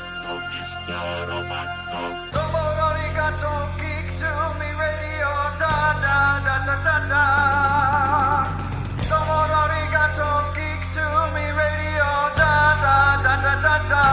romanto, Mr. Romanto. Domo arigato, geek to me radio, da da da da da da. Domo arigato, geek to me radio, da da da da da da.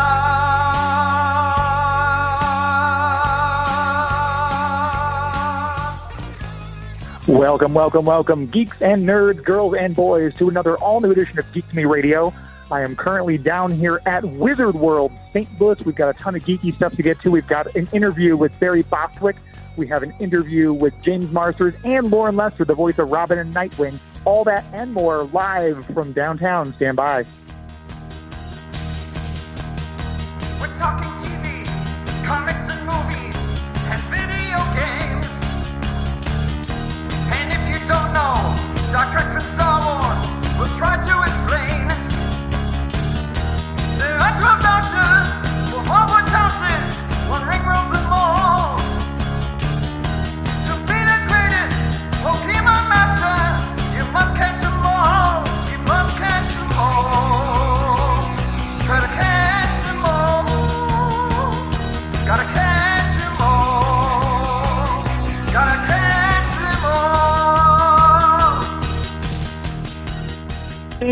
Welcome, welcome, welcome, geeks and nerds, girls and boys, to another all new edition of Geek to Me Radio. I am currently down here at Wizard World, St. Louis. We've got a ton of geeky stuff to get to. We've got an interview with Barry Bostwick. We have an interview with James Marsters and Loren Lester, the voice of Robin and Nightwing. All that and more live from downtown. Stand by. We're talking TV, comics and movies, and video games. And if you don't know Star Trek from Star Wars, we'll try to explain. 12 doctors for Hogwarts houses, one ring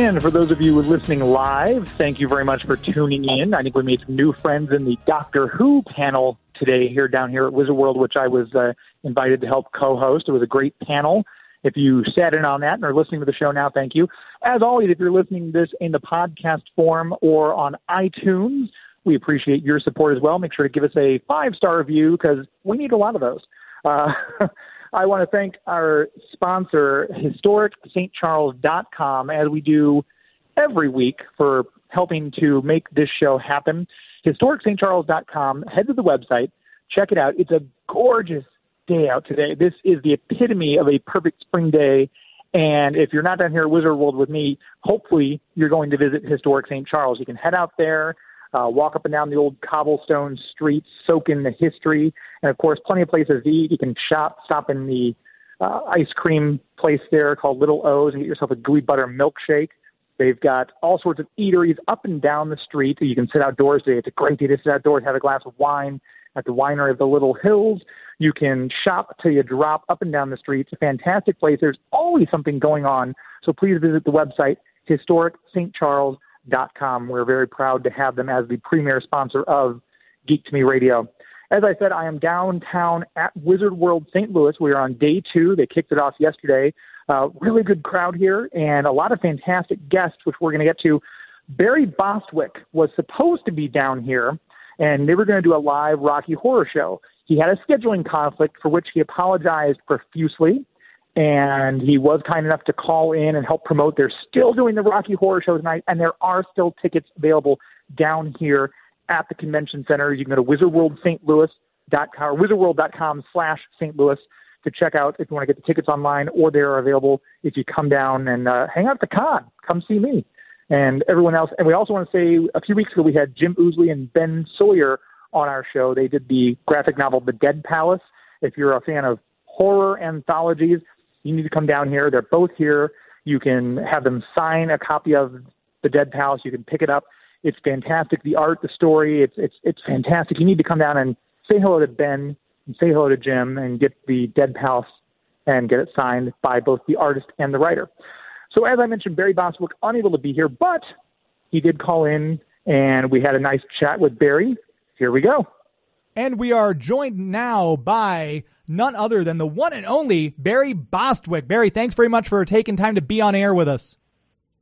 And for those of you listening live, thank you very much for tuning in. I think we made some new friends in the Doctor Who panel today here down here at Wizard World, which I was uh, invited to help co-host. It was a great panel. If you sat in on that and are listening to the show now, thank you. As always, if you're listening to this in the podcast form or on iTunes, we appreciate your support as well. Make sure to give us a five-star review because we need a lot of those. Uh, I want to thank our sponsor, HistoricSt.Charles.com, as we do every week for helping to make this show happen. HistoricSt.Charles.com. Head to the website, check it out. It's a gorgeous day out today. This is the epitome of a perfect spring day. And if you're not down here at Wizard World with me, hopefully you're going to visit Historic St. Charles. You can head out there, uh, walk up and down the old cobblestone streets, soak in the history, and of course, plenty of places to eat. You can shop, stop in the uh, ice cream place there called Little O's and get yourself a gooey butter milkshake. They've got all sorts of eateries up and down the street. You can sit outdoors today. It's a great day to sit outdoors, have a glass of wine at the winery of the Little Hills. You can shop till you drop up and down the street. It's a fantastic place. There's always something going on. So please visit the website, historicstcharles.com. We're very proud to have them as the premier sponsor of Geek to Me Radio. As I said, I am downtown at Wizard World St. Louis. We are on day two. They kicked it off yesterday. Uh, really good crowd here and a lot of fantastic guests, which we're going to get to. Barry Bostwick was supposed to be down here, and they were going to do a live Rocky Horror Show. He had a scheduling conflict for which he apologized profusely, and he was kind enough to call in and help promote. They're still doing the Rocky Horror Show tonight, and there are still tickets available down here at the convention center. You can go to wizardworldstlouis.com or wizardworld.com slash St. Louis to check out if you want to get the tickets online, or they are available if you come down and uh, hang out at the con. Come see me and everyone else. And we also want to say a few weeks ago we had Jim Oosley and Ben Sawyer on our show. They did the graphic novel The Dead Palace. If you're a fan of horror anthologies, you need to come down here. They're both here. You can have them sign a copy of The Dead Palace. You can pick it up. It's fantastic. The art, the story, it's it's it's fantastic. You need to come down and say hello to Ben and say hello to Jim and get the Dead Palace and get it signed by both the artist and the writer. So as I mentioned, Barry Bostwick unable to be here, but he did call in and we had a nice chat with Barry. Here we go. And we are joined now by none other than the one and only Barry Bostwick. Barry, thanks very much for taking time to be on air with us.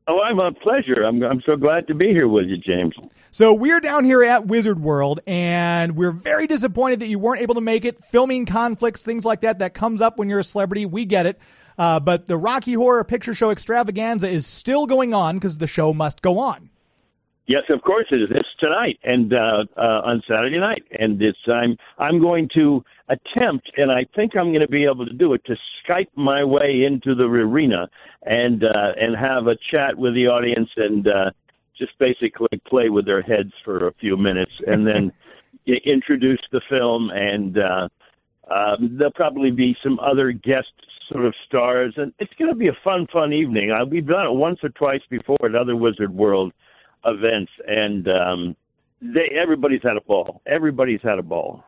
Oh, I'm a pleasure. I'm I'm so glad to be here with you, James. So we're down here at Wizard World, and we're very disappointed that you weren't able to make it. Filming conflicts, things like that, that comes up when you're a celebrity. We get it. Uh, but the Rocky Horror Picture Show extravaganza is still going on because the show must go on. Yes, of course it is. It's tonight and uh, uh, on Saturday night, and it's I'm I'm going to attempt, and I think I'm going to be able to do it to Skype my way into the arena and uh, and have a chat with the audience and uh, just basically play with their heads for a few minutes, and then introduce the film, and uh, um, there'll probably be some other guest sort of stars, and it's going to be a fun, fun evening. Uh, we've done it once or twice before at other Wizard World events, and um, they everybody's had a ball. Everybody's had a ball.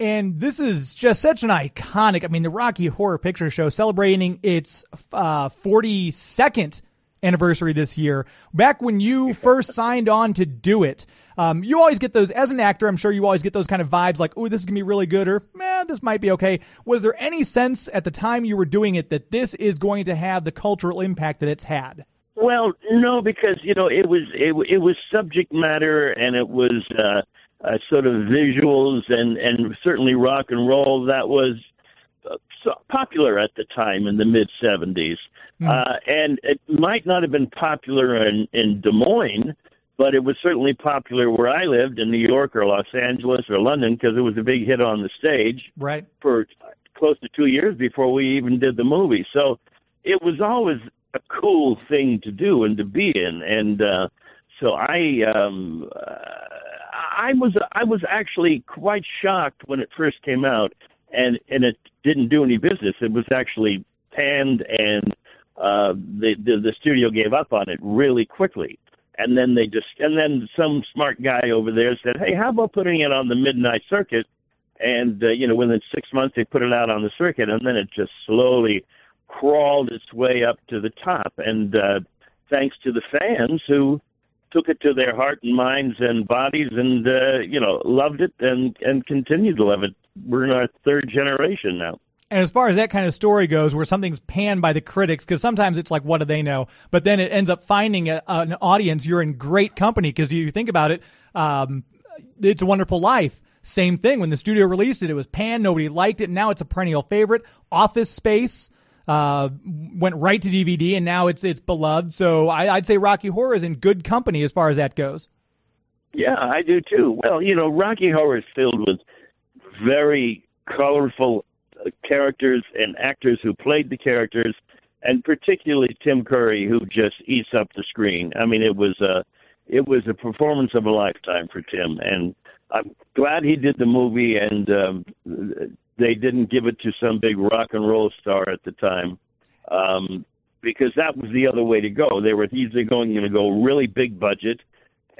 And this is just such an iconic. I mean, the Rocky Horror Picture Show celebrating its uh, 42nd anniversary this year. Back when you first signed on to do it, um, you always get those, as an actor, I'm sure you always get those kind of vibes like, oh, this is going to be really good or, man, this might be okay. Was there any sense at the time you were doing it that this is going to have the cultural impact that it's had? Well, no, because you know it was it, it was subject matter and it was uh, uh, sort of visuals and and certainly rock and roll that was uh, so popular at the time in the mid 70s. Mm. Uh, and it might not have been popular in, in Des Moines, but it was certainly popular where I lived in New York or Los Angeles or London because it was a big hit on the stage right. for close to two years before we even did the movie. So it was always a cool thing to do and to be in. And uh, so I. Um, uh, I was I was actually quite shocked when it first came out, and and it didn't do any business. It was actually panned, and uh, the, the the studio gave up on it really quickly. And then they just and then some smart guy over there said, "Hey, how about putting it on the midnight circuit?" And uh, you know, within six months, they put it out on the circuit, and then it just slowly crawled its way up to the top. And uh, thanks to the fans who took it to their heart and minds and bodies, and uh, you know, loved it and and continue to love it. We're in our third generation now. And as far as that kind of story goes, where something's panned by the critics, because sometimes it's like, what do they know? But then it ends up finding a, an audience. You're in great company because you think about it. Um, it's a Wonderful Life. Same thing. When the studio released it, it was panned. Nobody liked it. Now it's a perennial favorite. Office Space uh, went right to DVD, and now it's it's beloved. So I, I'd say Rocky Horror is in good company as far as that goes. Yeah, I do too. Well, you know, Rocky Horror is filled with very colorful uh, characters and actors who played the characters, and particularly Tim Curry, who just eats up the screen. I mean, it was a it was a performance of a lifetime for Tim, and I'm glad he did the movie. And um, they didn't give it to some big rock and roll star at the time, um, because that was the other way to go. They were either going to go really big budget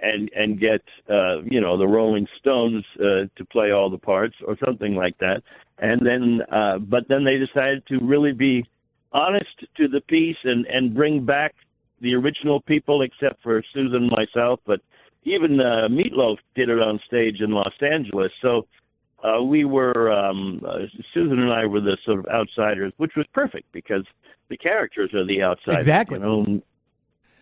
and and get uh, you know the Rolling Stones uh, to play all the parts or something like that. And then, uh, but then they decided to really be honest to the piece and and bring back the original people, except for Susan and myself. But even uh, Meatloaf did it on stage in Los Angeles. So uh, we were um, uh, Susan and I were the sort of outsiders, which was perfect because the characters are the outsiders. Exactly. You know?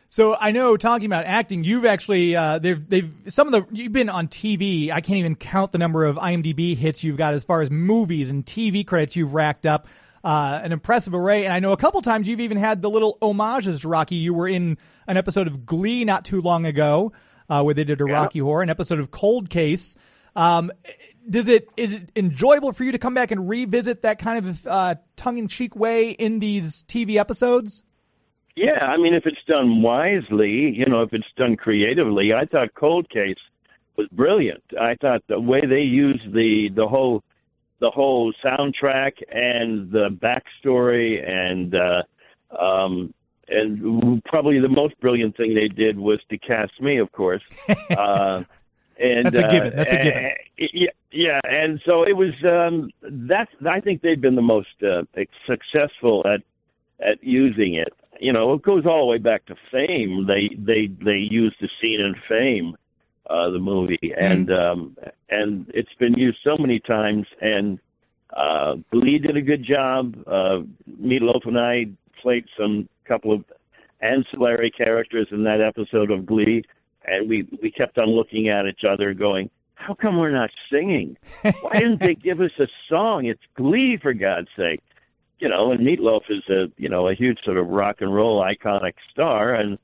So I know talking about acting, you've actually uh, they've they've some of the you've been on TV. I can't even count the number of IMDb hits you've got as far as movies and TV credits you've racked up. Uh, an impressive array, and I know a couple times you've even had the little homages to Rocky. You were in an episode of Glee not too long ago, uh, where they did a yeah. Rocky Horror, an episode of Cold Case. Um, does it is it enjoyable for you to come back and revisit that kind of uh, tongue in cheek way in these TV episodes? Yeah, I mean, if it's done wisely, you know, if it's done creatively, I thought Cold Case was brilliant. I thought the way they used the the whole the whole soundtrack and the backstory and uh, um, and probably the most brilliant thing they did was to cast me, of course. Uh, and that's a given. That's a uh, given. Yeah, yeah, and so it was. Um, that's. I think they've been the most uh, successful at at using it. You know, it goes all the way back to Fame. They they they used the scene in Fame, uh, the movie, mm-hmm. and um, and it's been used so many times. And uh, Glee did a good job. Uh, Meatloaf and I played some couple of ancillary characters in that episode of Glee, and we we kept on looking at each other, going how come we're not singing? Why didn't they give us a song? It's Glee, for God's sake. You know, and Meatloaf is a you know a huge sort of rock and roll iconic star, and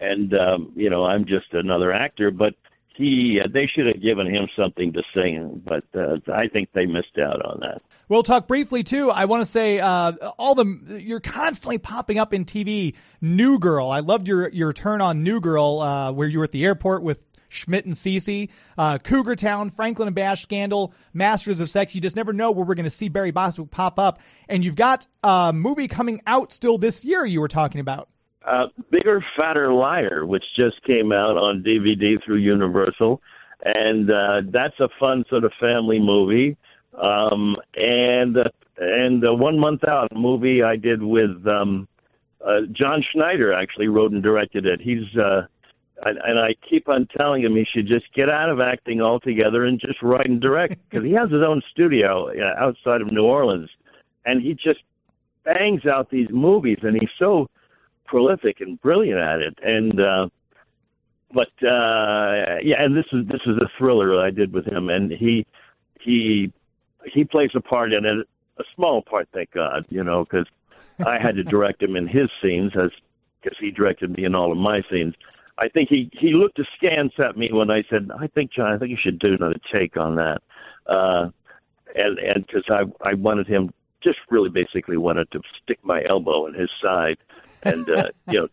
and um, you know I'm just another actor, but he uh, they should have given him something to sing, but uh, I think they missed out on that. We'll talk briefly too. I want to say uh, all the you're constantly popping up in TV. New Girl, I loved your your turn on New Girl, uh, where you were at the airport with Schmidt and Cece, uh, Cougar Town, Franklin and Bash Scandal, Masters of Sex. You just never know where we're going to see Barry Bostwick pop up. And you've got a movie coming out still this year. You were talking about. Uh, Bigger, Fatter Liar, which just came out on DVD through Universal. and uh, that's a fun sort of family movie. Um, and uh, and uh, one month out movie I did with um, uh, John Schneider actually wrote and directed it. He's uh, and, and I keep on telling him he should just get out of acting altogether and just write and direct because he has his own studio uh, outside of New Orleans, and he just bangs out these movies, and he's so prolific and brilliant at it. And uh, but uh, yeah, and this is this is a thriller I did with him, and he he he plays a part in it, a small part, thank God, you know, because I had to direct him in his scenes as because he directed me in all of my scenes. I think he he looked askance at me when I said, "I think John, I think you should do another take on that," uh, and and because I I wanted him just really basically wanted to stick my elbow in his side, and uh, you know,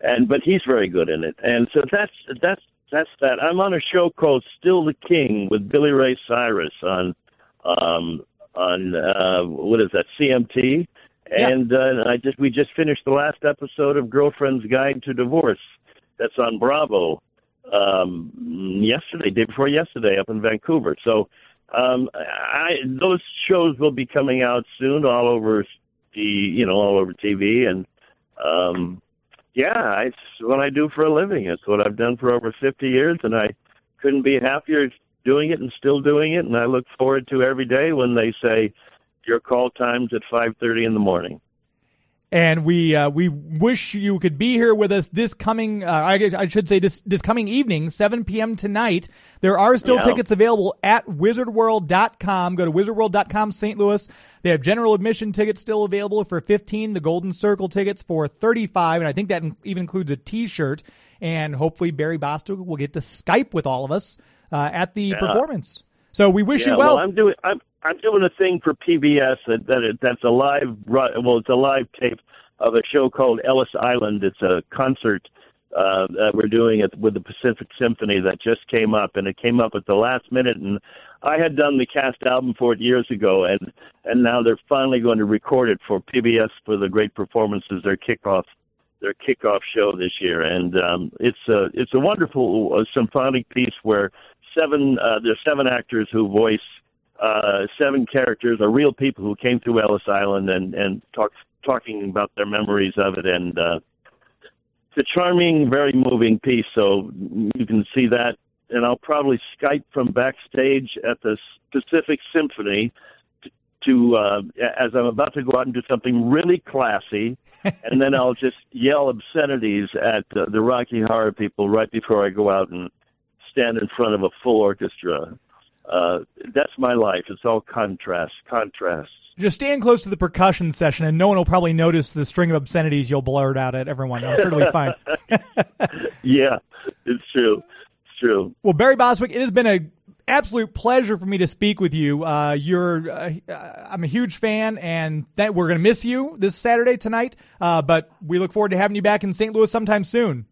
and but he's very good in it, and so that's that's that's that. I'm on a show called Still the King with Billy Ray Cyrus on um on uh what is that CMT and uh, I just we just finished the last episode of Girlfriend's Guide to Divorce. That's on Bravo um yesterday day before yesterday up in Vancouver. So um I those shows will be coming out soon all over the you know all over TV and um yeah it's what I do for a living. It's what I've done for over 50 years and I couldn't be happier doing it and still doing it and I look forward to every day when they say your call time's at 5:30 in the morning and we uh, we wish you could be here with us this coming. Uh, I, guess I should say this this coming evening, 7 p.m. tonight. There are still Yeah. tickets available at WizardWorld.com. Go to WizardWorld.com, St. Louis. They have general admission tickets still available for 15. The Golden Circle tickets for 35, and I think that even includes a T-shirt. And hopefully Barry Bostwick will get to Skype with all of us uh, at the performance. So we wish yeah, you well. I'm doing I'm I'm doing a thing for PBS that that it, that's a live well it's a live tape of a show called Ellis Island. It's a concert uh, that we're doing it with the Pacific Symphony that just came up, and it came up at the last minute. And I had done the cast album for it years ago, and and now they're finally going to record it for PBS for the great performances. Their kickoff their kickoff show this year, and um, it's a it's a wonderful uh, symphonic piece where seven uh, there's seven actors who voice uh, seven characters are real people who came through Ellis Island and and talk talking about their memories of it, and uh, it's a charming, very moving piece. So you can see that, and I'll probably Skype from backstage at the Pacific Symphony to uh, as I'm about to go out and do something really classy, and then I'll just yell obscenities at uh, the Rocky Horror people right before I go out and stand in front of a full orchestra. Uh, that's my life. It's all contrast, contrasts. Just stand close to the percussion session, and no one will probably notice the string of obscenities you'll blurt out at everyone. I'm sure fine. Yeah, it's true. It's true. Well, Barry Bostwick, it has been a absolute pleasure for me to speak with you. Uh, you're, uh, I'm a huge fan, and that we're going to miss you this Saturday tonight. Uh, but we look forward to having you back in St. Louis sometime soon.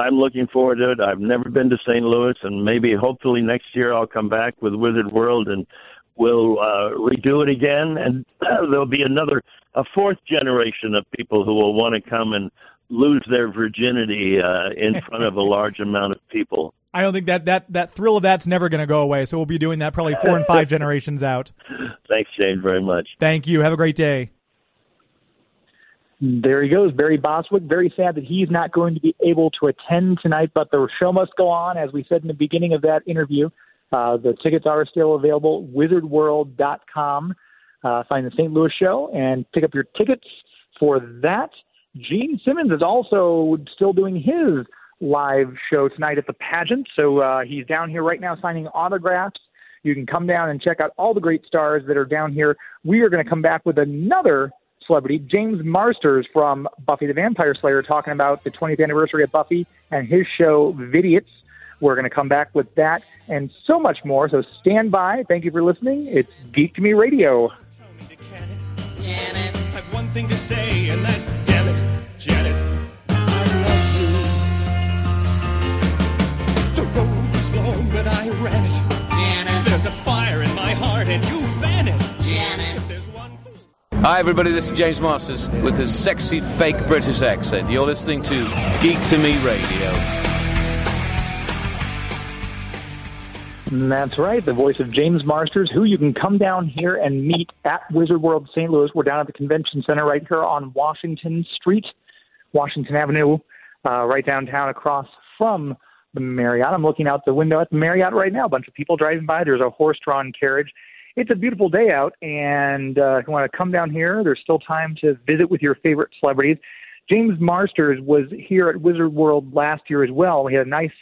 I'm looking forward to it. I've never been to St. Louis, and maybe hopefully next year I'll come back with Wizard World and we'll uh, redo it again. And there'll be another, a fourth generation of people who will want to come and lose their virginity uh, in front of a large amount of people. I don't think that that that thrill of that's never going to go away. So we'll be doing that probably four and five generations out. Thanks, Shane, very much. Thank you. Have a great day. There he goes, Barry Bostwick. Very sad that he's not going to be able to attend tonight, but the show must go on. As we said in the beginning of that interview, uh, the tickets are still available. WizardWorld.com. Uh, find the St. Louis show and pick up your tickets for that. Gene Simmons is also still doing his live show tonight at the pageant. So uh, he's down here right now signing autographs. You can come down and check out all the great stars that are down here. We are going to come back with another celebrity, James Marsters from Buffy the Vampire Slayer, talking about the 20th anniversary of Buffy and his show Vidiots. We're going to come back with that and so much more. So stand by. Thank you for listening. It's Geek to Me Radio. Janet. I love you. I ran it. Hi, everybody. This is James Marsters with his sexy fake British accent. You're listening to Geek to Me Radio. That's right, the voice of James Marsters, who you can come down here and meet at Wizard World St. Louis. We're down at the convention center right here on Washington Street, Washington Avenue, uh, right downtown across from the Marriott. I'm looking out the window at the Marriott right now. A bunch of people driving by. There's a horse-drawn carriage. It's a beautiful day out, and uh, if you want to come down here, there's still time to visit with your favorite celebrities. James Marsters was here at Wizard World last year as well. We had a nice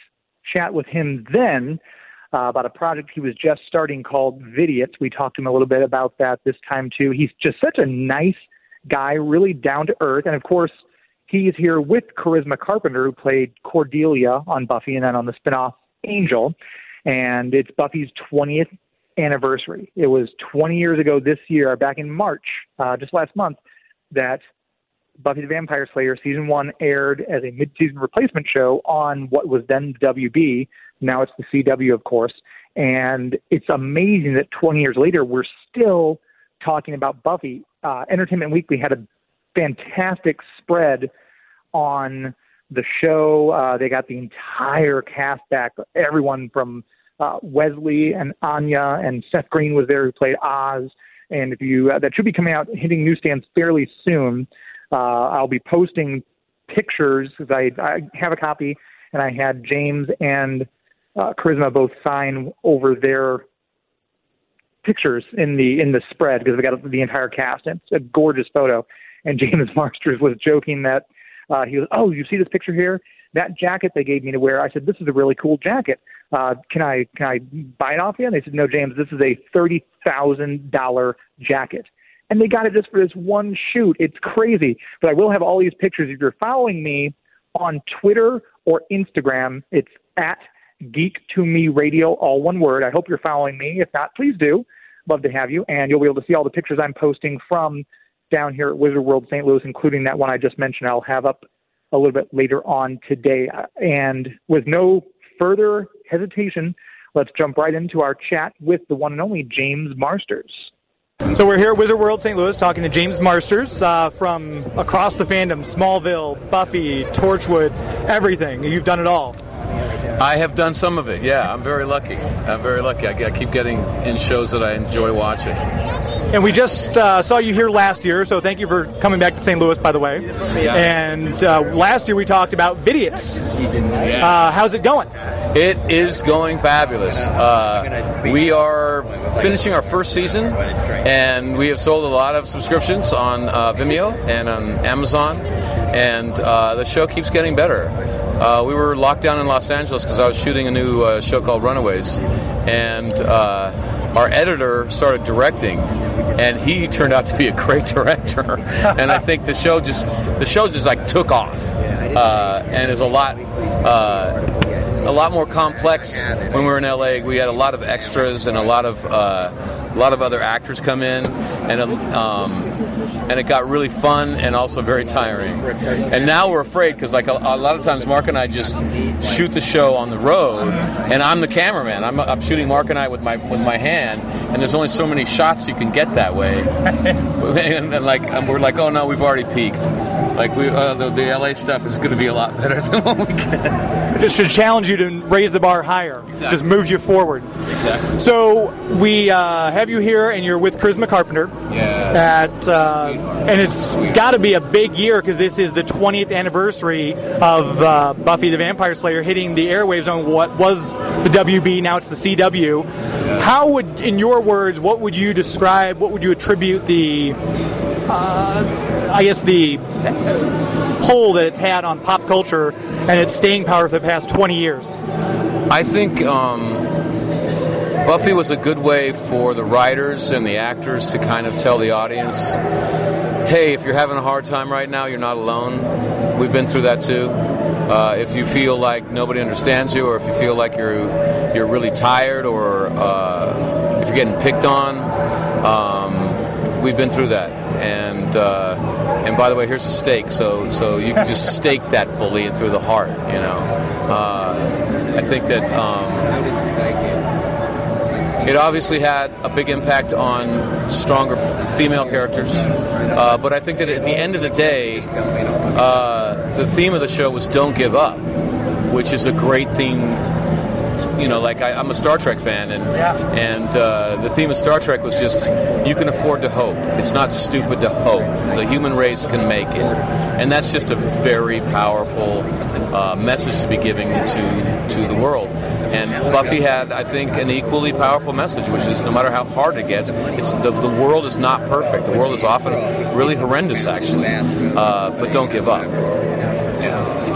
chat with him then uh, about a project he was just starting called Vidiots. We talked to him a little bit about that this time too. He's just such a nice guy, really down to earth, and of course, he's here with Charisma Carpenter, who played Cordelia on Buffy, and then on the spinoff Angel. And it's Buffy's 20th anniversary. It was 20 years ago this year, back in March, uh, just last month, that Buffy the Vampire Slayer season one aired as a mid-season replacement show on what was then the WB. Now it's the CW, of course. And it's amazing that 20 years later, we're still talking about Buffy. Uh, Entertainment Weekly had a fantastic spread on the show. Uh, they got the entire cast back, everyone from uh, Wesley and Anya, and Seth Green was there who played Oz. And if you uh, that should be coming out hitting newsstands fairly soon. Uh, I'll be posting pictures because I, I have a copy, and I had James and uh, Charisma both sign over their pictures in the in the spread because we got the entire cast. And it's a gorgeous photo. And James Marsters was joking that uh, he was, oh, you see this picture here? That jacket they gave me to wear. I said, this is a really cool jacket. Uh, can I can I buy it off you? And they said, no, James, this is a thirty thousand dollar jacket and they got it just for this one shoot. It's crazy. But I will have all these pictures. If you're following me on Twitter or Instagram, it's at Geek to Me Radio, all one word. I hope you're following me. If not, please do. Love to have you. And you'll be able to see all the pictures I'm posting from down here at Wizard World St. Louis, including that one I just mentioned. I'll have up a little bit later on today. And with no further hesitation, let's jump right into our chat with the one and only James Marsters. So we're here at Wizard World St. Louis talking to James Marsters uh, from across the fandom, Smallville, Buffy, Torchwood, everything. You've done it all. I have done some of it. Yeah, I'm very lucky. I'm very lucky. I, I keep getting in shows that I enjoy watching. And we just uh, saw you here last year, so thank you for coming back to St. Louis, by the way. Yeah. And uh, last year we talked about. Yeah. Uh, how's it going? It is going fabulous. Uh, we are finishing our first season, and we have sold a lot of subscriptions on uh, Vimeo and on Amazon, and uh, the show keeps getting better. Uh, we were locked down in Los Angeles because I was shooting a new uh, show called Runaways, and uh, our editor started directing, and he turned out to be a great director. and I think the show just the show just like took off, uh, and is a lot. Uh, a lot more complex when we were in LA. We had a lot of extras and a lot of uh, a lot of other actors come in, and um, and it got really fun and also very tiring. And now we're afraid because like a, a, lot of times Mark and I just shoot the show on the road, and I'm the cameraman. I'm, I'm shooting Mark and I with my with my hand, and there's only so many shots you can get that way. and, and, like and we're like, oh no, we've already peaked. Like we uh, the, the LA stuff is going to be a lot better than what we get. Just should challenge you to raise the bar higher. Exactly. Just moves you forward. Exactly. So we uh, have you here, and you're with Charisma Carpenter. Yeah. At uh, and it's got to be a big year because this is the 20th anniversary of uh, Buffy the Vampire Slayer hitting the airwaves on what was the WB. Now it's the CW. How would, in your words, what would you describe? What would you attribute the uh, I guess the pull that it's had on pop culture and its staying power for the past 20 years? I think um, Buffy was a good way for the writers and the actors to kind of tell the audience, hey, if you're having a hard time right now, you're not alone. We've been through that too. Uh, if you feel like nobody understands you, or if you feel like you're you're really tired, or uh, if you're getting picked on, um, we've been through that. And uh, and by the way, here's a stake, so so you can just stake that bully in through the heart. You know, uh, I think that. Um, it obviously had a big impact on stronger f- female characters, uh, but I think that at the end of the day, uh, the theme of the show was "Don't give up," which is a great theme, you know, like I, I'm a Star Trek fan, and Yeah. and uh, the theme of Star Trek was just you can afford to hope. It's not stupid to hope. The human race can make it, and that's just a very powerful uh, message to be giving to to the world. And Buffy had, I think, an equally powerful message, which is no matter how hard it gets, it's the, the world is not perfect. The world is often really horrendous, actually. Uh, but don't give up.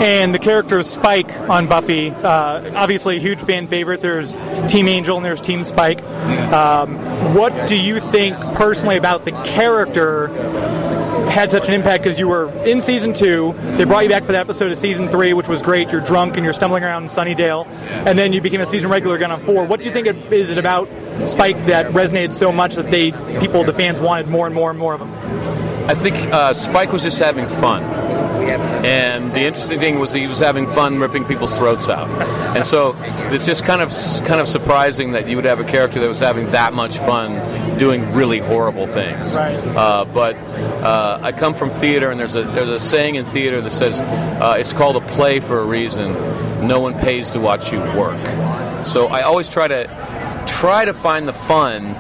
And the character of Spike on Buffy, uh, obviously a huge fan favorite. There's Team Angel and there's Team Spike. Um, what do you think personally about the character had such an impact because you were in season two. They brought you back for that episode of season three, which was great. You're drunk and you're stumbling around in Sunnydale, and then you became a season regular again on four. What do you think it, is it about Spike that resonated so much that they people, the fans, wanted more and more and more of him? I think uh, Spike was just having fun. And the interesting thing was that he was having fun ripping people's throats out, and so it's just kind of kind of surprising that you would have a character that was having that much fun doing really horrible things. Right. Uh, but uh, I come from theater, and there's a there's a saying in theater that says uh, it's called a play for a reason. No one pays to watch you work. So I always try to try to find the fun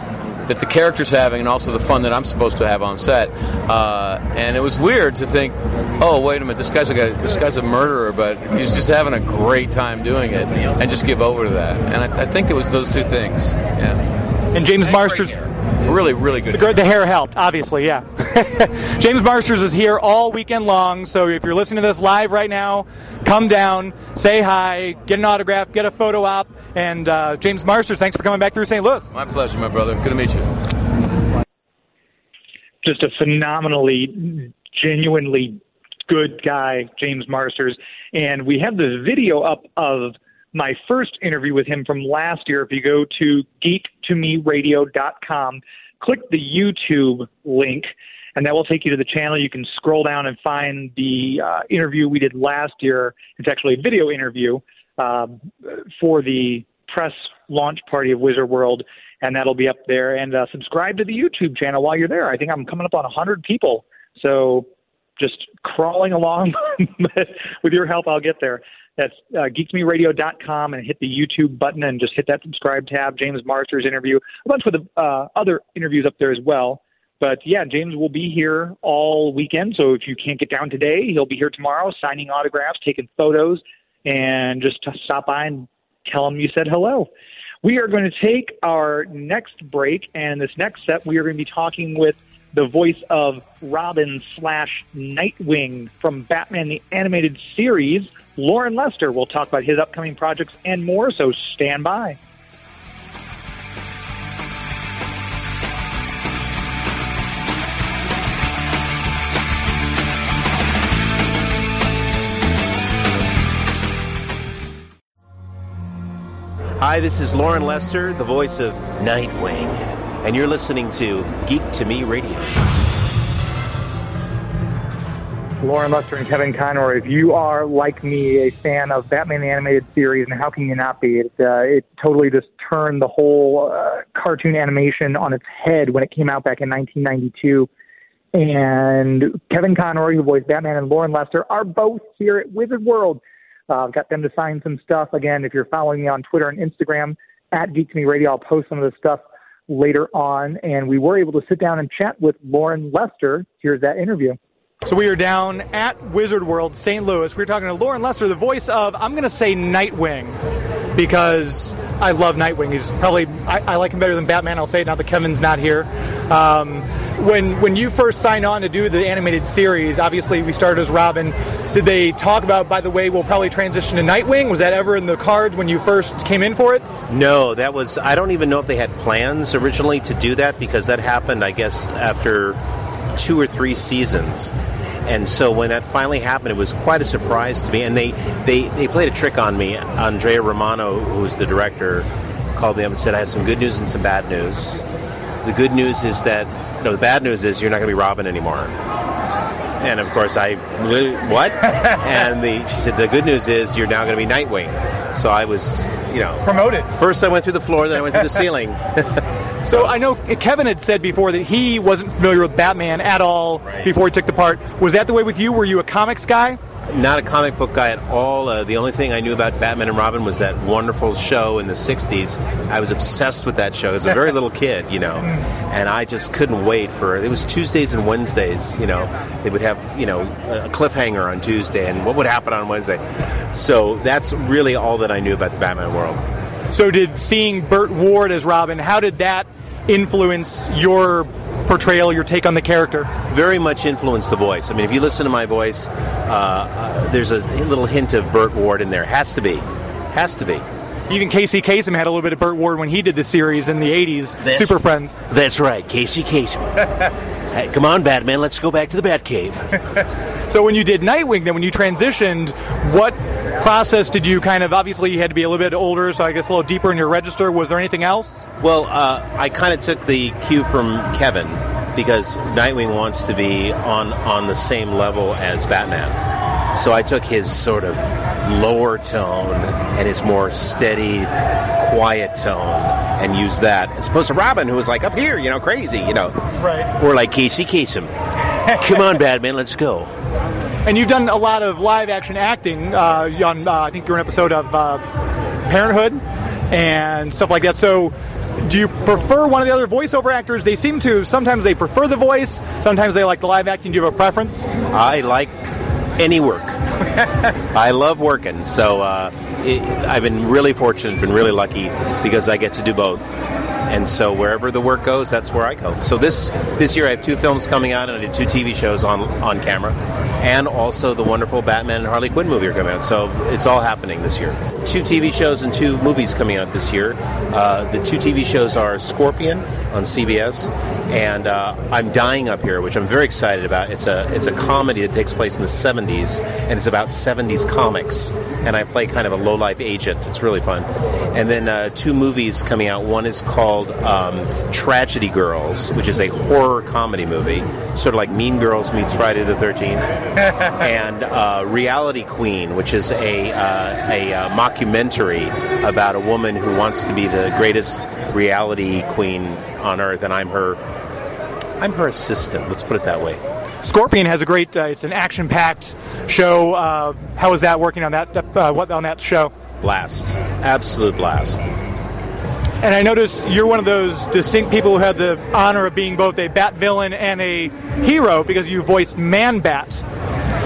that the character's having and also the fun that I'm supposed to have on set. Uh, and it was weird to think, oh wait a minute, this guy's a this guy's a murderer, but he's just having a great time doing it, and just give over to that. And I, I think it was those two things. Yeah, And James Marsters. really, really good. The, the hair helped, obviously, yeah. James Marsters is here all weekend long, so if you're listening to this live right now, come down, say hi, get an autograph, get a photo op, and uh, James Marsters, thanks for coming back through St. Louis. My pleasure, my brother. Good to meet you. just a phenomenally, genuinely good guy, James Marsters. And we have the video up of my first interview with him from last year. If you go to geektomeradio.com, click the YouTube link, and that will take you to the channel. You can scroll down and find the uh, interview we did last year. It's actually a video interview um, for the press launch party of Wizard World, and that'll be up there. And uh, subscribe to the YouTube channel while you're there. I think I'm coming up on 100 people, so just crawling along. with your help, I'll get there. That's uh, and hit the YouTube button and just hit that subscribe tab. James Marsters interview, a bunch of the uh, other interviews up there as well. But yeah, James will be here all weekend. So if you can't get down today, he'll be here tomorrow, signing autographs, taking photos, and just to stop by and tell him you said hello. We are going to take our next break, and this next set, we are going to be talking with the voice of Robin slash Nightwing from Batman the Animated Series, Loren Lester. We'll talk about his upcoming projects and more, so stand by. Hi, this is Loren Lester, the voice of Nightwing, and you're listening to Geek to Me Radio. Loren Lester and Kevin Conroy. If you are like me, a fan of Batman the Animated Series, and how can you not be? It, uh, it totally just turned the whole uh, cartoon animation on its head when it came out back in 1992. And Kevin Conroy, who voiced Batman, and Loren Lester are both here at Wizard World. Uh, got them to sign some stuff. Again, if you're following me on Twitter and Instagram at Geek to Me Radio, I'll post some of the stuff later on. And we were able to sit down and chat with Loren Lester. Here's that interview. So we are down at Wizard World, St. Louis. We are talking to Loren Lester, the voice of, I'm going to say Nightwing, because I love Nightwing. He's probably, I, I like him better than Batman. I'll say it now that Kevin's not here. Um, when, when you first signed on to do the animated series, obviously we started as Robin. Did they talk about, by the way, we'll probably transition to Nightwing? Was that ever in the cards when you first came in for it? No, that was, I don't even know if they had plans originally to do that because that happened, I guess, after two or three seasons. And so when that finally happened, it was quite a surprise to me. And they, they, they played a trick on me. Andrea Romano, who's the director, called me up and said, I have some good news and some bad news. The good news is that, no, the bad news is you're not going to be Robin anymore. And of course, I, what? and the, she said, the good news is you're now going to be Nightwing. So I was, you know, Promoted. first I went through the floor, then I went through the ceiling. So I know Kevin had said before that he wasn't familiar with Batman at all before he took the part. Was that the way with you? Were you a comics guy? Not a comic book guy at all. Uh, the only thing I knew about Batman and Robin was that wonderful show in the '60s. I was obsessed with that show as a very little kid, you know, and I just couldn't wait for it. Was Tuesdays and Wednesdays, you know. They would have you know a cliffhanger on Tuesday, and what would happen on Wednesday. So that's really all that I knew about the Batman world. So, did seeing Burt Ward as Robin, how did that influence your portrayal, your take on the character? Very much influenced the voice. I mean, if you listen to my voice, uh, uh, there's a little hint of Burt Ward in there. Has to be. Has to be. Even Casey Kasem had a little bit of Burt Ward when he did the series in the 80s, That's- Super Friends. That's right, Casey Casey. hey, come on, Batman, let's go back to the Batcave. So, when you did Nightwing, then when you transitioned, what process did you kind of obviously you had to be a little bit older, so I guess a little deeper in your register? Was there anything else? Well, uh, I kind of took the cue from Kevin because Nightwing wants to be on on the same level as Batman. So I took his sort of lower tone and his more steady, quiet tone and use that as opposed to Robin, who was like up here, you know, crazy, you know, Right. or like Casey Kasem. Come on, Batman, let's go. And you've done a lot of live action acting uh, on, uh, I think you're an episode of uh, Parenthood and stuff like that. So, do you prefer one of the other voiceover actors? They seem to, sometimes they prefer the voice, sometimes they like the live acting. Do you have a preference? I like any work. I love working, so uh, it, I've been really fortunate, been really lucky because I get to do both. And so wherever the work goes, that's where I go. So this this year I have two films coming out, and I did two TV shows on on camera, and also the wonderful Batman and Harley Quinn movie are coming out. So it's all happening this year. Two TV shows and two movies coming out this year. Uh, the two TV shows are Scorpion on CBS, and uh, I'm Dying Up Here, which I'm very excited about. It's a it's a comedy that takes place in the 70s, and it's about 70s comics. And I play kind of a low life agent. It's really fun. And then uh, two movies coming out. One is called um, Tragedy Girls, which is a horror comedy movie, sort of like Mean Girls meets Friday the 13th, and uh, Reality Queen, which is a uh, a uh, mockumentary about a woman who wants to be the greatest reality queen on earth, and I'm her. I'm her assistant. Let's put it that way. Scorpion has a great, uh, it's an action packed show. Uh, how was that working on that, uh, what, on that show? Blast, absolute blast. And I noticed you're one of those distinct people who had the honor of being both a Bat villain and a hero because you voiced Man Bat.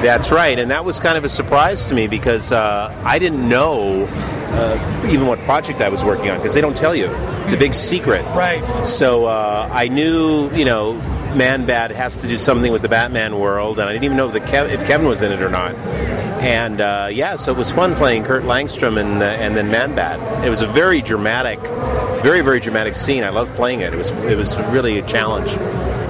That's right, and that was kind of a surprise to me because uh, I didn't know uh, even what project I was working on because they don't tell you. It's a big secret. Right. So uh, I knew, you know, Man Bat has to do something with the Batman world, and I didn't even know that Kev- if Kevin was in it or not. And uh, yeah, so it was fun playing Kurt Langstrom and uh, and then Man Bat. It was a very dramatic, very very dramatic scene. I loved playing it. It was it was really a challenge.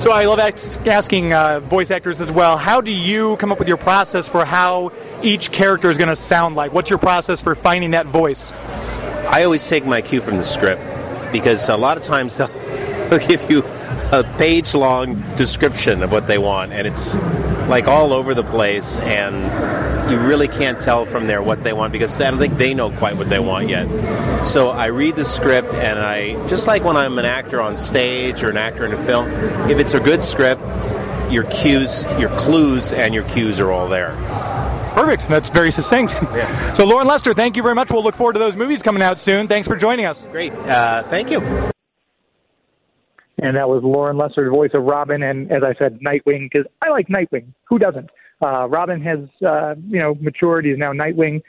So I love asking uh, voice actors as well. How do you come up with your process for how each character is going to sound like? What's your process for finding that voice? I always take my cue from the script because a lot of times they'll, they'll give you a page long description of what they want, and it's like all over the place, and you really can't tell from there what they want because I don't think they know quite what they want yet. So I read the script, and I just like when I'm an actor on stage or an actor in a film, if it's a good script, your cues, your clues, and your cues are all there. Perfect. That's very succinct. So, Loren Lester, thank you very much. We'll look forward to those movies coming out soon. Thanks for joining us. Great, uh, thank you. And that was Loren Lester's voice of Robin, and as I said, Nightwing, because I like Nightwing. Who doesn't? Uh, Robin has, uh, you know, matured. He's now Nightwing.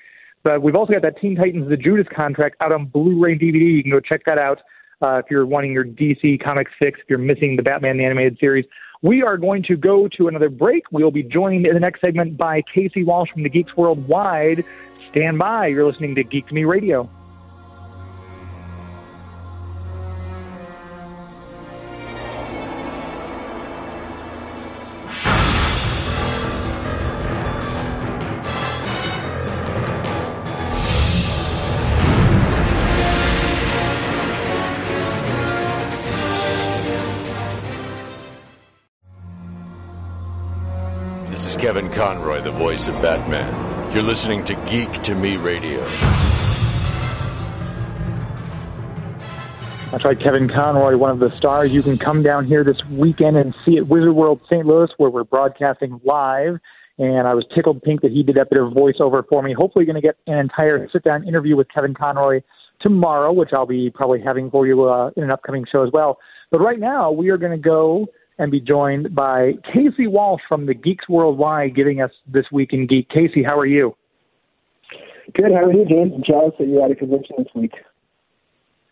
But we've also got that Teen Titans The Judas contract out on Blu-ray DVD. You can go check that out uh, if you're wanting your DC Comics fix, if you're missing the Batman the Animated Series. We are going to go to another break. We'll be joined in the next segment by Casey Walsh from the Geeks Worldwide. Stand by. You're listening to Geek Me Radio. This is Kevin Conroy, the voice of Batman. You're listening to Geek to Me Radio. That's right, Kevin Conroy, one of the stars. You can come down here this weekend and see at Wizard World St. Louis, where we're broadcasting live. and I was tickled pink that he did that bit of voiceover for me. Hopefully, going to get an entire sit down interview with Kevin Conroy tomorrow, which I'll be probably having for you uh, in an upcoming show as well. But right now, we are going to go and be joined by Casey Walsh from the Geeks Worldwide, giving us this week in geek. Casey, how are you? Good. How are you, James? I'm jealous that you're at a convention this week.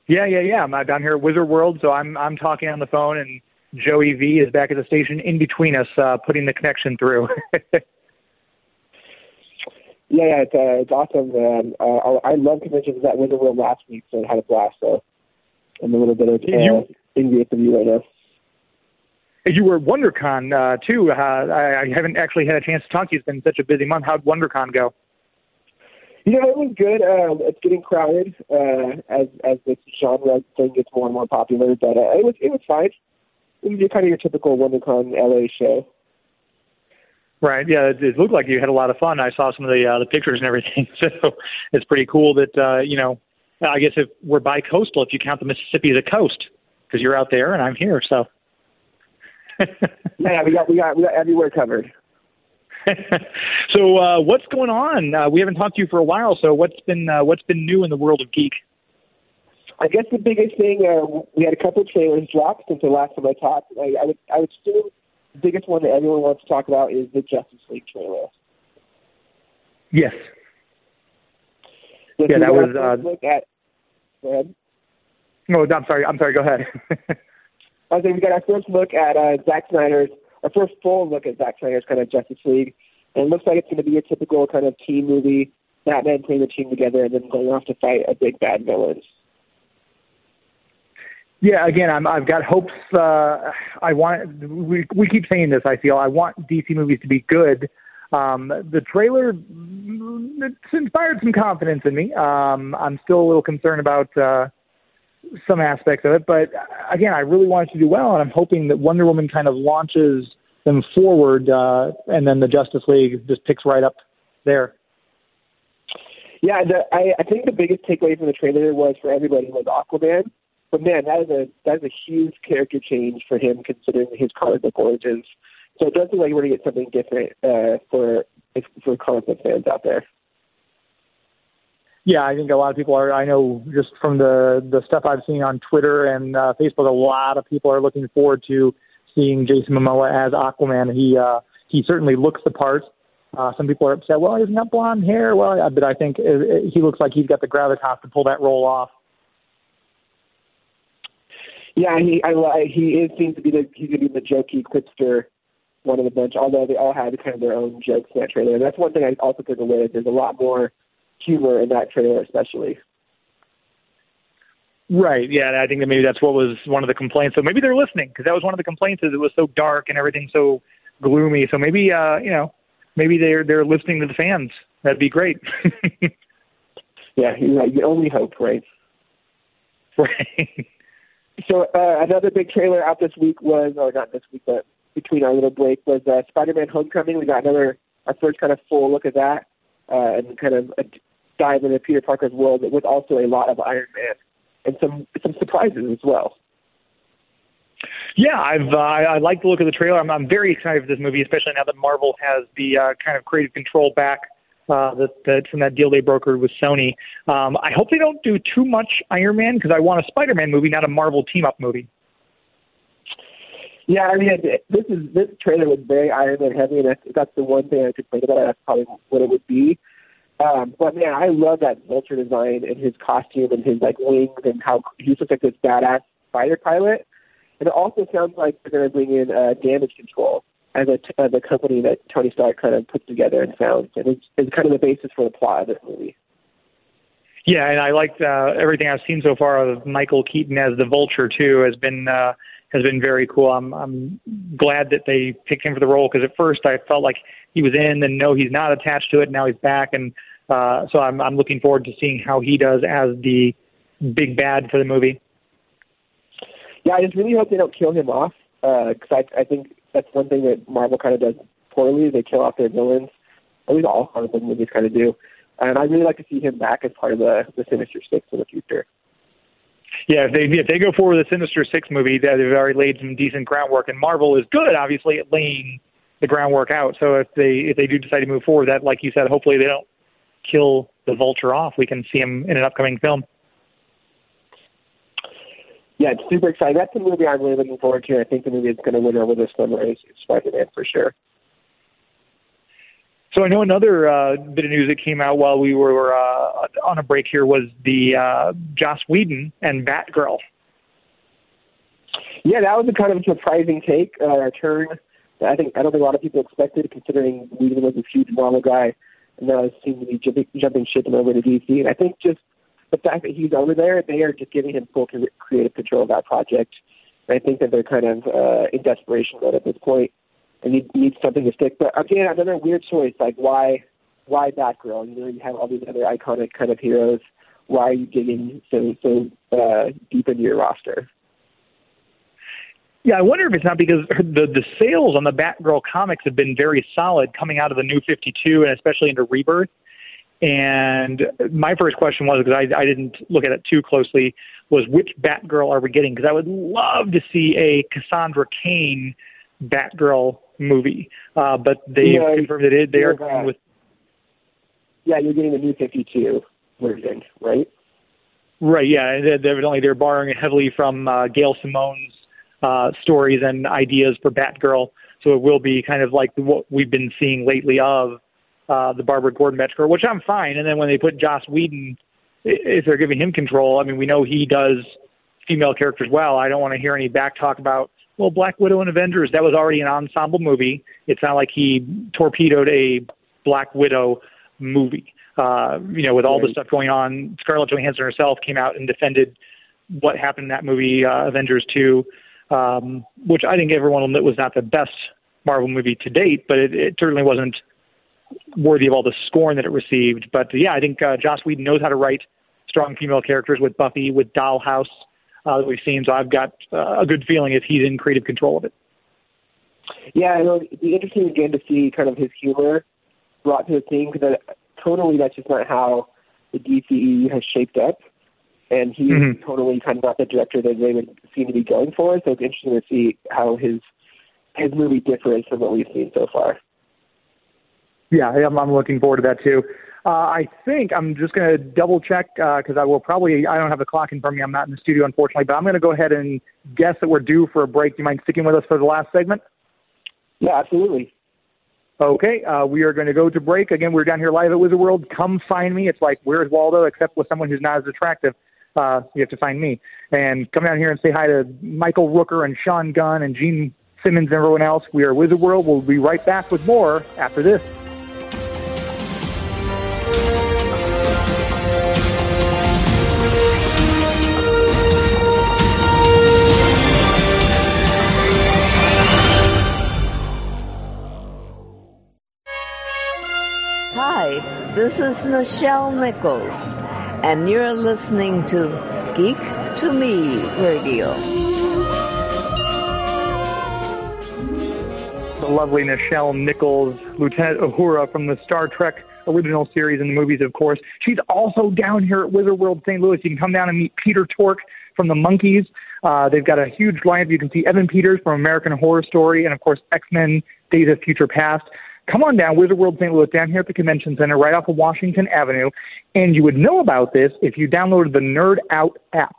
Yeah, yeah, yeah. I'm down here at Wizard World, so I'm I'm talking on the phone, and Joey V is back at the station in between us, uh, putting the connection through. Yeah, yeah, it's, uh, it's awesome. Man. Uh, I love conventions. At Wizard World last week, so I had a blast. So I'm a little bit of uh, you, envious of you right now. You were at WonderCon uh, too. Uh, I, I haven't actually had a chance to talk to you. It's been such a busy month. How'd WonderCon go? You know, it was good. Um, it's getting crowded uh, as as this genre thing gets more and more popular, but uh, it was it was fine. It was kind of your typical WonderCon LA show. Right. Yeah, it, it looked like you had a lot of fun. I saw some of the uh, the pictures and everything. So it's pretty cool that uh, you know. I guess if we're bi-coastal, if you count the Mississippi as a coast, because you're out there and I'm here. So. yeah, we got we got we got everywhere covered. so uh, what's going on? Uh, we haven't talked to you for a while. So what's been uh, what's been new in the world of geek? I guess the biggest thing uh, we had a couple of trailers dropped since the last time I talked. I, I would I would assume the biggest one that everyone wants to talk about is the Justice League trailer. Yes. So yeah, that was. Uh, look at, go ahead. No, I'm sorry. I'm sorry. Go ahead. I was we got our first look at uh, Zack Snyder's, our first full look at Zack Snyder's kind of Justice League, and it looks like it's going to be a typical kind of team movie. Batman putting the team together and then going off to fight a big bad villain. Yeah, again, I'm, I've got hopes. Uh, I want. We we keep saying this. I feel I want DC movies to be good. Um, the trailer it's inspired some confidence in me. Um, I'm still a little concerned about uh, some aspects of it, but again, I really want it to do well, and I'm hoping that Wonder Woman kind of launches them forward, uh, and then the Justice League just picks right up there. Yeah, the, I, I think the biggest takeaway from the trailer was for everybody was Aquaman but man, that is a that is a huge character change for him considering his comic book origins. So it does look like we're gonna get something different uh, for for comic book fans out there. Yeah, I think a lot of people are. I know just from the the stuff I've seen on Twitter and uh, Facebook, a lot of people are looking forward to seeing Jason Momoa as Aquaman. He uh, he certainly looks the part. Uh, some people are upset. Well, he's got blonde hair. Well, but I think it, it, he looks like he's got the gravitas to pull that role off. Yeah, he I he is seems to be the he's gonna be the jokey quipster one of the bunch. Although they all had kind of their own jokes in that trailer, and that's one thing I also took away. There's a lot more humor in that trailer, especially. Right. Yeah, I think that maybe that's what was one of the complaints. So maybe they're listening because that was one of the complaints is it was so dark and everything so gloomy. So maybe uh, you know, maybe they're they're listening to the fans. That'd be great. yeah, you only hope, right? Right. So uh, another big trailer out this week was, or not this week, but between our little break was uh, Spider-Man: Homecoming. We got another our first kind of full look at that, uh, and kind of a dive into Peter Parker's world with also a lot of Iron Man and some some surprises as well. Yeah, I've uh, I, like the look of the trailer. I'm, I'm very excited for this movie, especially now that Marvel has the uh, kind of creative control back uh, that, that's from that deal they brokered with Sony. Um, I hope they don't do too much Iron Man because I want a Spider-Man movie, not a Marvel team-up movie. Yeah, I mean, this is this trailer was very Iron Man heavy, and that's, that's the one thing I could think about. That's probably what it would be. Um, but man, I love that Vulture design and his costume and his like wings and how he looks like this badass fighter pilot. And it also sounds like they're going to bring in uh, damage control as a, as a company that Tony Stark kind of put together and founds, and it's, it's kind of the basis for the plot of this movie. Yeah, and I liked uh, everything I've seen so far of Michael Keaton as the Vulture too. Has been uh, has been very cool. I'm I'm glad that they picked him for the role because at first I felt like he was in, and no, he's not attached to it. And now he's back, and uh, so I'm I'm looking forward to seeing how he does as the big bad for the movie. Yeah, I just really hope they don't kill him off because uh, I I think that's one thing that Marvel kind of does poorly. They kill off their villains. At least all book movies kind of do. And I'd really like to see him back as part of the, the Sinister Six in the future. Yeah, if they if they go forward with the Sinister Six movie, they've already laid some decent groundwork. And Marvel is good, obviously, at laying the groundwork out. So if they if they do decide to move forward, that like you said, hopefully they don't kill the vulture off. We can see him in an upcoming film. Yeah, it's super exciting. That's the movie I'm really looking forward to. I think the movie is going to win over this summer is Spider-Man for sure. So I know another uh, bit of news that came out while we were uh, on a break here was the uh, Joss Whedon and Batgirl. Yeah, that was a kind of surprising take, uh, turn. I think I don't think a lot of people expected, considering Whedon was a huge Marvel guy, and now seems to be jumping, jumping ship over to DC. And I think just the fact that he's over there, they are just giving him full creative control of that project. And I think that they're kind of uh, in desperation mode at this point and need need something to stick. But again, another weird choice. Like why why Batgirl? You know, you have all these other iconic kind of heroes. Why are you digging so so uh, deep into your roster? Yeah, I wonder if it's not because the the sales on the Batgirl comics have been very solid coming out of the New Fifty Two and especially into Rebirth. And my first question was because I, I didn't look at it too closely was which Batgirl are we getting? Because I would love to see a Cassandra Cain Batgirl movie, uh, but they Yeah, confirmed that it, they are going with Yeah, you're getting the new 52 version, right? right. Yeah, and evidently they're borrowing heavily from uh, Gail Simone's uh, stories and ideas for Batgirl. So it will be kind of like what we've been seeing lately of uh, the Barbara Gordon Batgirl, which I'm fine. And then when they put Joss Whedon, if they're giving him control, I mean, we know he does female characters well. I don't want to hear any back talk about well, Black Widow and Avengers. That was already an ensemble movie. It's not like he torpedoed a Black Widow movie. Uh, you know, with all the stuff going on, Scarlett Johansson herself came out and defended what happened in that movie, uh, Avengers 2, um, which I think everyone will admit was not the best Marvel movie to date, but it, it certainly wasn't worthy of all the scorn that it received. But yeah, I think uh, Joss Whedon knows how to write strong female characters with Buffy, with Dollhouse uh, that we've seen. So I've got uh, a good feeling if he's in creative control of it. Yeah, it'll be interesting again to see kind of his humor brought to the theme because totally that's just not how the DCEU has shaped up, and he's Mhm. totally kind of not the director that they would seem to be going for. So it's interesting to see how his his movie differs from what we've seen so far. Yeah, I'm, I'm looking forward to that too. Uh, I think I'm just going to double check because I will probably, I don't have the clock in front of me. I'm not in the studio, unfortunately, but I'm going to go ahead and guess that we're due for a break. Do you mind sticking with us for the last segment? Yeah, absolutely. Okay, uh, we are going to go to break. Again, we're down here live at Wizard World. Come find me. It's like, where's Waldo? Except with someone who's not as attractive. Uh, you have to find me. And come down here and say hi to Michael Rooker and Sean Gunn and Gene Simmons and everyone else. We are Wizard World. We'll be right back with more after this. This is Nichelle Nichols, and you're listening to Geek to Me Radio. the lovely Nichelle Nichols, Lieutenant Uhura from the Star Trek original series and the movies, of course. She's also down here at Wizard World St. Louis. You can come down and meet Peter Tork from the Monkees. Uh, they've got a huge lineup. You can see Evan Peters from American Horror Story and, of course, X Men Days of Future Past. Come on down, Wizard World St. Louis, down here at the Convention Center, right off of Washington Avenue. And you would know about this if you downloaded the Nerd Out app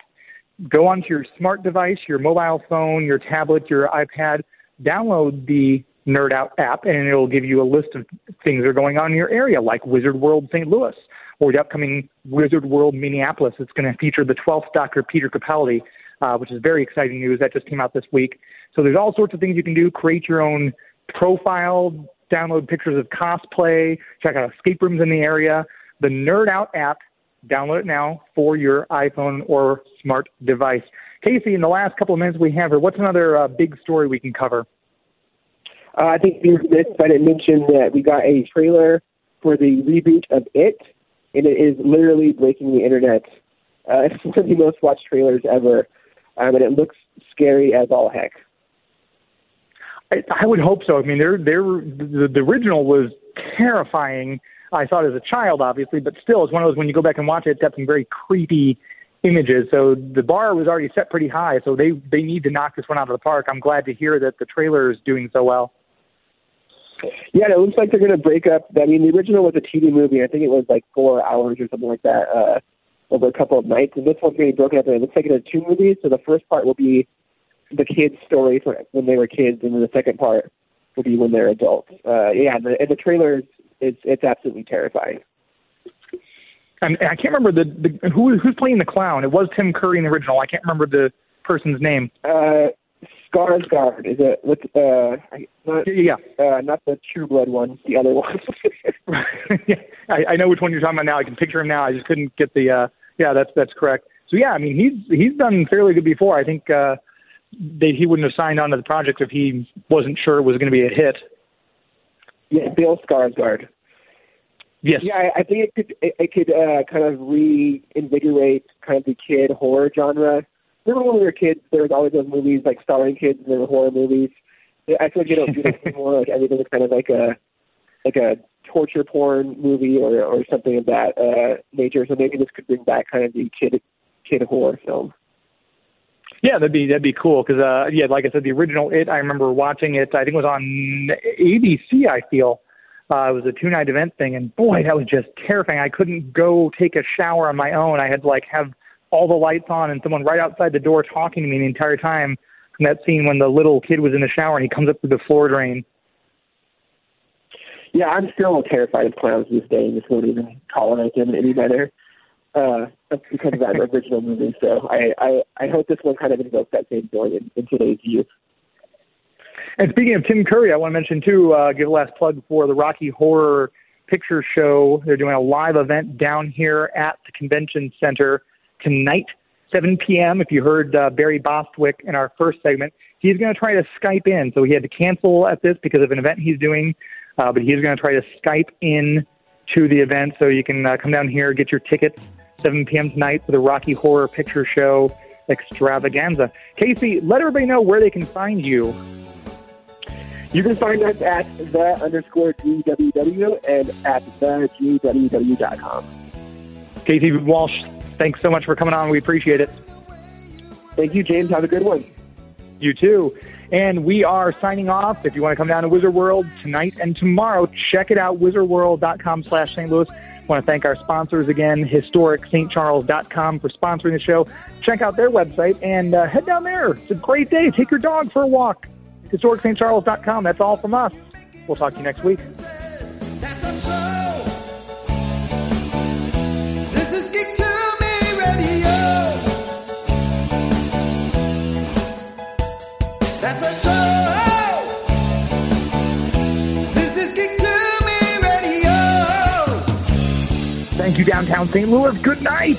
go onto your smart device, your mobile phone, your tablet, your iPad, download the Nerd Out app, and it'll give you a list of things that are going on in your area, like Wizard World St. Louis or the upcoming Wizard World Minneapolis. It's going to feature the 12th Doctor Peter Capaldi, uh, which is very exciting news. That just came out this week. So there's all sorts of things you can do. Create your own profile, download pictures of cosplay, check out escape rooms in the area. The Nerd Out app Download it now for your iPhone or smart device. Casey, in the last couple of minutes we have here, what's another uh, big story we can cover? Uh, I think we but it mentioned that we got a trailer for the reboot of It, and it is literally breaking the internet. Uh, it's one of the most watched trailers ever, um, and it looks scary as all heck. I, would hope so. I mean, they're, they're, the, the original was terrifying. I saw it as a child, obviously, but still, it's one of those when you go back and watch it, it's got some very creepy images. So the bar was already set pretty high. So they they need to knock this one out of the park. I'm glad to hear that the trailer is doing so well. Yeah, it looks like they're going to break up. I mean, the original was a TV movie. I think it was like four hours or something like that uh, over a couple of nights. And this one's going to be broken up. And it looks like it has two movies. So the first part will be the kids' story for when they were kids, and then the second part will be when they're adults. Uh, yeah, and the, and the trailer is it's it's absolutely terrifying. And I can't remember the, the who who's playing the clown. It was Tim Curry in the original. I can't remember the person's name. Uh, Skarsgård is it? With uh, not, yeah, uh, not the True Blood one, the other one. yeah, I, I know which one you're talking about now. I can picture him now. I just couldn't get the. uh Yeah, that's that's correct. So yeah, I mean he's he's done fairly good before. I think uh they, he wouldn't have signed on to the project if he wasn't sure it was going to be a hit. Yeah, Bill Skarsgård. Yes. Yeah, I, I think it could it, it could uh, kind of reinvigorate kind of the kid horror genre. Remember when we were kids, there was always those movies like starring kids and there were horror movies. I feel like you don't do that anymore. Like everything is kind of like a like a torture porn movie or or something of that uh, nature. So maybe this could bring back kind of the kid kid horror film. Yeah, that'd be that'd be cool because uh, yeah, like I said, the original It. I remember watching it. I think it was on ABC. I feel uh, it was a two night event thing, and boy, that was just terrifying. I couldn't go take a shower on my own. I had to like have all the lights on and someone right outside the door talking to me the entire time. From that scene when the little kid was in the shower and he comes up through the floor drain. Yeah, I'm still terrified of clowns this day, and just won't even tolerate them any better. Uh, because of that original movie. So I, I, I hope this one kind of invokes that same joy in, in today's youth. And speaking of Tim Curry, I want to mention too, uh, give a last plug for the Rocky Horror Picture Show. They're doing a live event down here at the convention center tonight, 7 p.m. If you heard uh, Barry Bostwick in our first segment, he's going to try to Skype in. So he had to cancel at this because of an event he's doing, uh, but he's going to try to Skype in to the event. So you can uh, come down here, get your tickets 7 p.m. tonight for the Rocky Horror Picture Show extravaganza. Casey, let everybody know where they can find you. You can find us at the underscore GWW and at the GWW.com. Casey Walsh, thanks so much for coming on. We appreciate it. Thank you, James. Have a good one. You too. And we are signing off. If you want to come down to Wizard World tonight and tomorrow, check it out, wizardworld.com slash St. Louis. Want to thank our sponsors again, historicstcharles.com for sponsoring the show. Check out their website and uh, head down there. It's a great day. Take your dog for a walk. historicstcharles.com. That's all from us. We'll talk to you next week. That's our Thank you, downtown St. Louis. Good night.